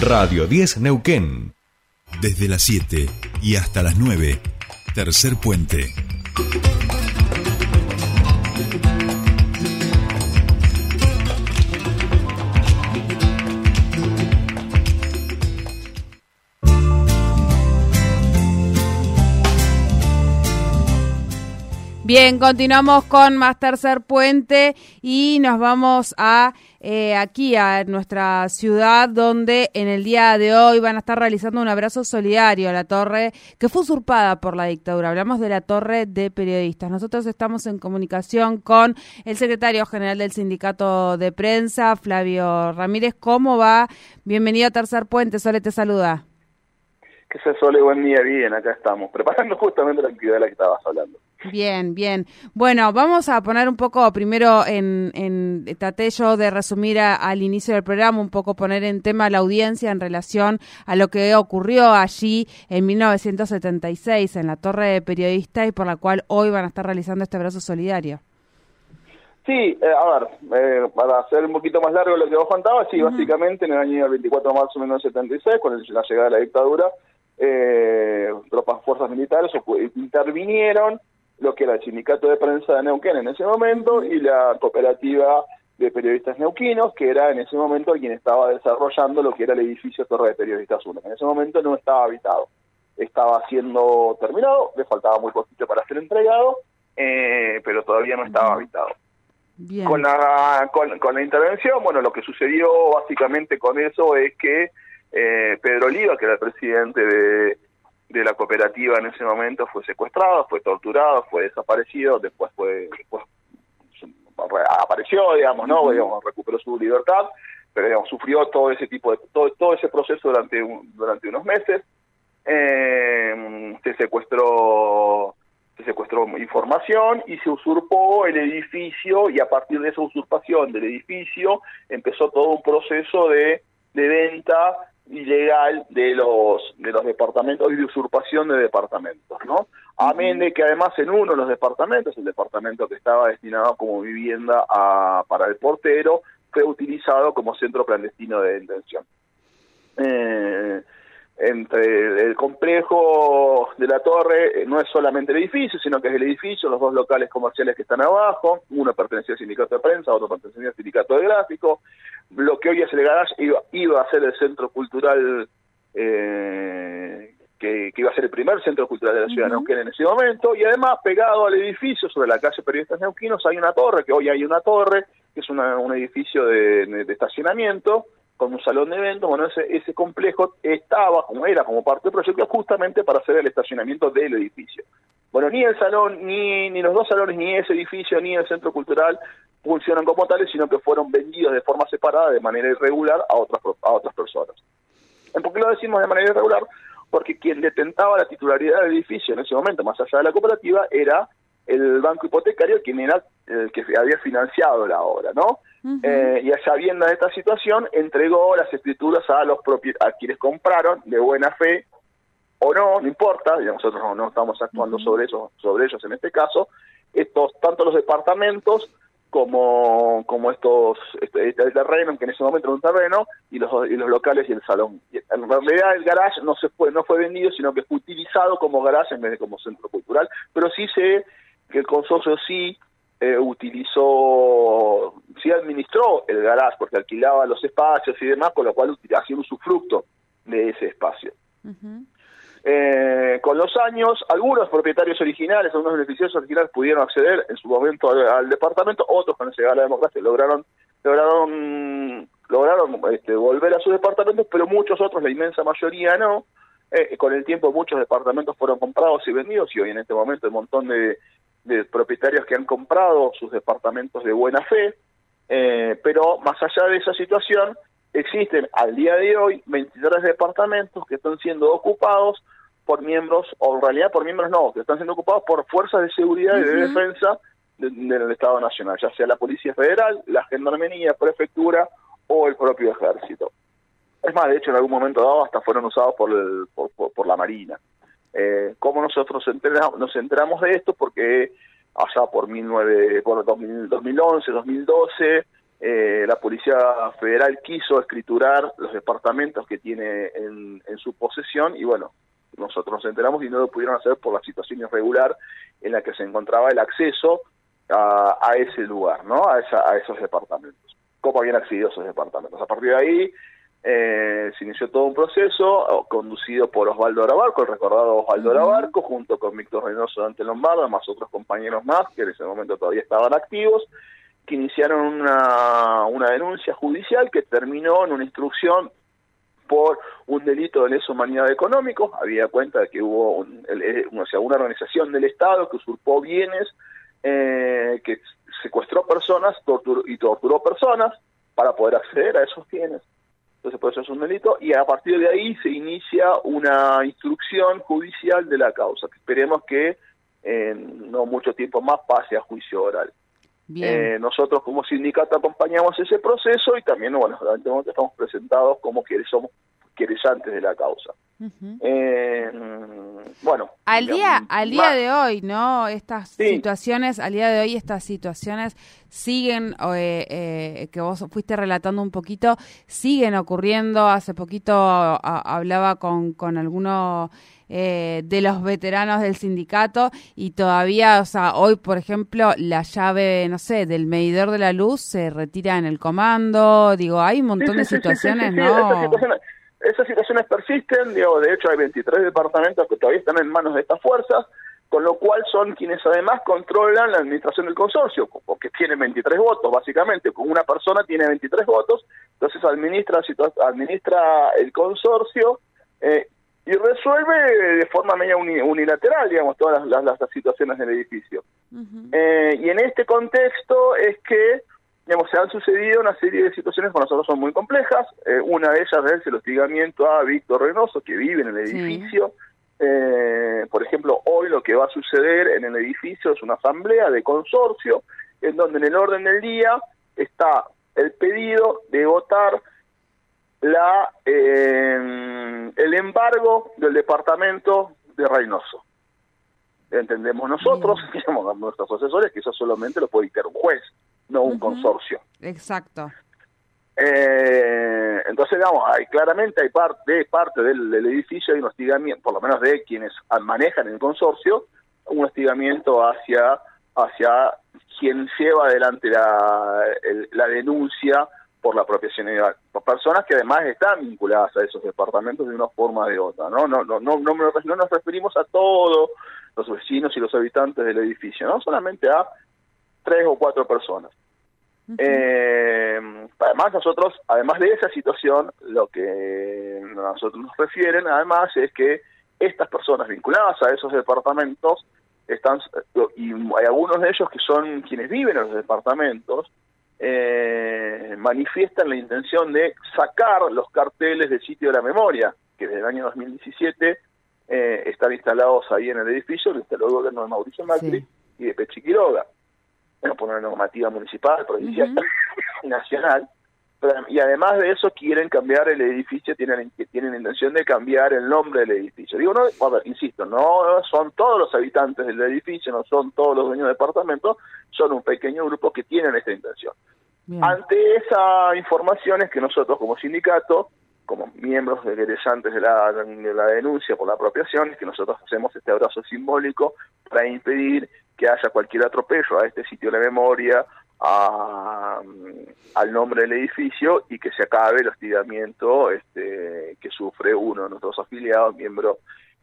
Radio 10 Neuquén. Desde las 7 y hasta las 9. Tercer puente. Bien, continuamos con más tercer puente y nos vamos a eh, aquí a nuestra ciudad donde en el día de hoy van a estar realizando un abrazo solidario a la torre que fue usurpada por la dictadura. Hablamos de la torre de periodistas. Nosotros estamos en comunicación con el secretario general del sindicato de prensa, Flavio Ramírez. ¿Cómo va? Bienvenido a Tercer Puente. Sole te saluda. Que se Sole, buen día, bien, acá estamos, preparando justamente la actividad de la que estabas hablando. Bien, bien. Bueno, vamos a poner un poco primero en, en traté yo de resumir al inicio del programa, un poco poner en tema la audiencia en relación a lo que ocurrió allí en 1976 en la Torre de Periodistas y por la cual hoy van a estar realizando este abrazo solidario. Sí, eh, a ver, eh, para hacer un poquito más largo lo que vos contabas, sí, básicamente en el año 24 de marzo de 1976, con la llegada de la dictadura, eh, tropas, fuerzas militares intervinieron lo que era el sindicato de prensa de Neuquén en ese momento y la cooperativa de periodistas neuquinos, que era en ese momento quien estaba desarrollando lo que era el edificio Torre de Periodistas 1. En ese momento no estaba habitado, estaba siendo terminado, le faltaba muy poquito para ser entregado, eh, pero todavía no estaba habitado. Con, la, con, la intervención, bueno, lo que sucedió básicamente con eso es que eh, Pedro Oliva, que era el presidente de, de la cooperativa en ese momento fue secuestrado, fue torturado, fue desaparecido, después fue después apareció, digamos, no, digamos, recuperó su libertad, pero digamos, sufrió todo ese tipo de todo, todo ese proceso durante durante unos meses. Eh, se secuestró se secuestró información y se usurpó el edificio y a partir de esa usurpación del edificio empezó todo un proceso de, de venta ilegal de los de los departamentos y de usurpación de departamentos, ¿no? Amén de que además en uno de los departamentos, el departamento que estaba destinado como vivienda a, para el portero, fue utilizado como centro clandestino de detención. Eh, entre el complejo de la torre eh, no es solamente el edificio, sino que es el edificio, los dos locales comerciales que están abajo, uno pertenecía al sindicato de prensa, otro pertenecía al sindicato de gráfico, lo que hoy es el garage iba, iba a ser el centro cultural, eh, que, iba a ser el primer centro cultural de la ciudad de Neuquén en ese momento, y además pegado al edificio, sobre la calle Periodistas Neuquinos, hay una torre, que hoy hay una torre, que es un edificio de estacionamiento, con un salón de eventos, bueno, ese, ese complejo estaba, como era, como parte del proyecto, justamente para hacer el estacionamiento del edificio. Bueno, ni el salón, ni, ni los dos salones, ni ese edificio, ni el centro cultural funcionan como tales, sino que fueron vendidos de forma separada, de manera irregular, a otras, a otras personas. ¿Por qué lo decimos de manera irregular? Porque quien detentaba la titularidad del edificio en ese momento, más allá de la cooperativa, era el banco hipotecario quien era el que había financiado la obra, ¿no? eh, y sabiendo de esta situación, entregó las escrituras a los a quienes compraron de buena fe o no, no importa, y nosotros no, estamos actuando sobre eso, sobre ellos en este caso, estos, tanto los departamentos como, como estos, este, este, terreno, que en ese momento era un terreno, y los, y los locales y el salón. en realidad el garage no se fue, no fue vendido, sino que fue utilizado como garage en vez de como centro cultural, pero sí sé que el consorcio sí eh, utilizó, sí administró el garage porque alquilaba los espacios y demás, con lo cual hacía un usufructo de ese espacio. eh, con los años, algunos propietarios originales, algunos beneficiarios originales pudieron acceder en su momento al, departamento, otros llegada de la democracia lograron lograron lograron este, volver a sus departamentos, pero muchos otros, la inmensa mayoría no. Eh, con el tiempo muchos departamentos fueron comprados y vendidos y hoy en este momento un montón de de propietarios que han comprado sus departamentos de buena fe, eh, pero más allá de esa situación, existen al día de hoy 23 departamentos que están siendo ocupados por miembros, o en realidad por miembros no, que están siendo ocupados por fuerzas de seguridad y de defensa del Estado Nacional, ya sea la Policía Federal, la Gendarmería, Prefectura o el propio Ejército. Es más, de hecho, en algún momento dado hasta fueron usados por, el, por, por la Marina. Eh, ¿Cómo nosotros enteramos, nos enteramos de esto? Porque allá por, 19, por 2011, 2012, eh, la Policía Federal quiso escriturar los departamentos que tiene en, su posesión y bueno, nosotros nos enteramos y no lo pudieron hacer por la situación irregular en la que se encontraba el acceso a, ese lugar, ¿no? A, a esos departamentos. ¿Cómo habían accedido a esos departamentos? A partir de ahí eh, se inició todo un proceso conducido por Osvaldo Arabarco, el recordado Osvaldo Arabarco, junto con Víctor Reynoso Dante Lombardo, más otros compañeros más que en ese momento todavía estaban activos, que iniciaron una, una denuncia judicial que terminó en una instrucción por un delito de lesa humanidad económico, había cuenta de que hubo o sea, una organización del Estado que usurpó bienes, eh, que secuestró personas y torturó personas para poder acceder a esos bienes. Entonces, por eso es un delito, y a partir de ahí se inicia una instrucción judicial de la causa, que esperemos que en no mucho tiempo más pase a juicio oral. Eh, nosotros como sindicato acompañamos ese proceso y también, bueno, estamos presentados como que somos querellantes de la causa. eh, bueno. Al día, al día de hoy, ¿no? Estas situaciones, al día de hoy estas situaciones siguen, eh, eh, que vos fuiste relatando un poquito, siguen ocurriendo. Hace poquito hablaba con, con alguno eh, de los veteranos del sindicato y todavía, o sea, hoy, por ejemplo, la llave, no sé, del medidor de la luz se retira en el comando. Digo, hay un montón de situaciones, ¿no? Esas situaciones, persisten, digo, de hecho hay 23 departamentos que todavía están en manos de estas fuerzas, con lo cual son quienes además controlan la administración del consorcio, porque tienen 23 votos, básicamente, con una persona tiene 23 votos, entonces administra, administra el consorcio eh, y resuelve de forma media unilateral, digamos, todas las, las, situaciones del edificio. eh, y en este contexto es que, digamos, se han sucedido una serie de situaciones que para nosotros son muy complejas. Eh, una de ellas es el hostigamiento a Víctor Reynoso, que vive en el edificio. Eh, por ejemplo, hoy lo que va a suceder en el edificio es una asamblea de consorcio, en donde en el orden del día está el pedido de votar la eh, el embargo del departamento de Reynoso. Entendemos nosotros, digamos, nuestros asesores, que eso solamente lo puede dictar un juez, no un consorcio. Exacto. Eh, entonces, digamos, hay, claramente hay parte, parte del, edificio, hay un hostigamiento, por lo menos de quienes manejan el consorcio, un hostigamiento hacia, hacia quien lleva adelante la, la denuncia por la apropiación por personas que además están vinculadas a esos departamentos de una forma o de otra, ¿no? No, no, no, no, no nos referimos a todos los vecinos y los habitantes del edificio, no solamente a tres o cuatro personas. eh, además nosotros, además de esa situación, lo que nosotros nos refieren además es que estas personas vinculadas a esos departamentos están, y hay algunos de ellos que son quienes viven en los departamentos, eh, manifiestan la intención de sacar los carteles del sitio de la memoria, que desde el año 2017 eh, están instalados ahí en el edificio, lo instaló el gobierno de Mauricio Macri y de Pechi Quiroga. Bueno, por una normativa municipal, provincial y nacional. y además de eso quieren cambiar el edificio, tienen, tienen la intención de cambiar el nombre del edificio. Digo, no, insisto, no son todos los habitantes del edificio, no son todos los dueños de departamentos, son un pequeño grupo que tienen esta intención. Ante esa información es que nosotros como sindicato, como miembros egresantes de la, de la denuncia por la apropiación, es que nosotros hacemos este abrazo simbólico para impedir que haya cualquier atropello a este sitio de memoria, a, al nombre del edificio y que se acabe el hostigamiento este, que sufre uno de nuestros afiliados, miembro,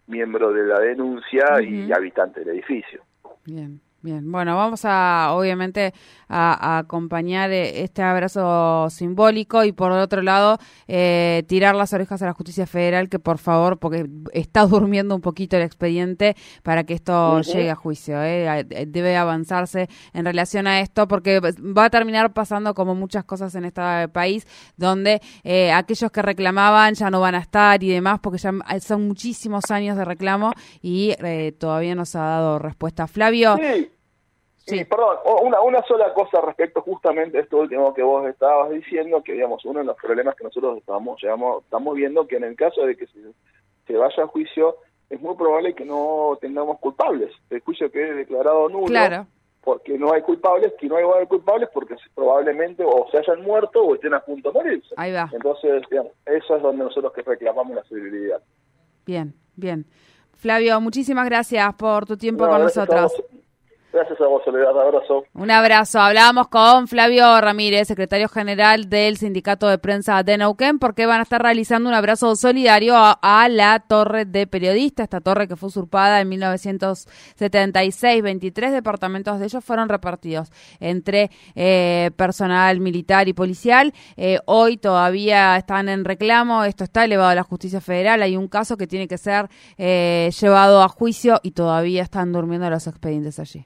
miembro de la denuncia y habitante del edificio. Bien. Bien, bueno, vamos a obviamente a, acompañar eh, este abrazo simbólico y por otro lado eh, tirar las orejas a la justicia federal que por favor, porque está durmiendo un poquito el expediente para que esto llegue a juicio. Eh. Debe avanzarse en relación a esto porque va a terminar pasando como muchas cosas en este país donde aquellos que reclamaban ya no van a estar y demás porque ya son muchísimos años de reclamo y todavía no se ha dado respuesta. Flavio. Sí, perdón, una, una sola cosa respecto justamente a esto último que vos estabas diciendo, que digamos, uno de los problemas que nosotros estamos, estamos viendo que en el caso de que se, vaya a juicio, es muy probable que no tengamos culpables. El juicio quede declarado nulo. Claro. porque no hay culpables, que no hay culpables porque probablemente o se hayan muerto o estén a punto de morirse. Ahí va. Entonces, digamos, eso es donde nosotros que reclamamos la civilidad. Bien, bien. Flavio, muchísimas gracias por tu tiempo con nosotros. Gracias a vos, Soledad. Abrazo. Un abrazo. Hablábamos con Flavio Ramírez, secretario general del Sindicato de Prensa de Neuquén, porque van a estar realizando un abrazo solidario a, la torre de periodistas, esta torre que fue usurpada en 1976. 23 departamentos de ellos fueron repartidos entre eh, personal militar y policial. Eh, hoy todavía están en reclamo. Esto está elevado a la justicia federal. Hay un caso que tiene que ser eh, llevado a juicio y todavía están durmiendo los expedientes allí.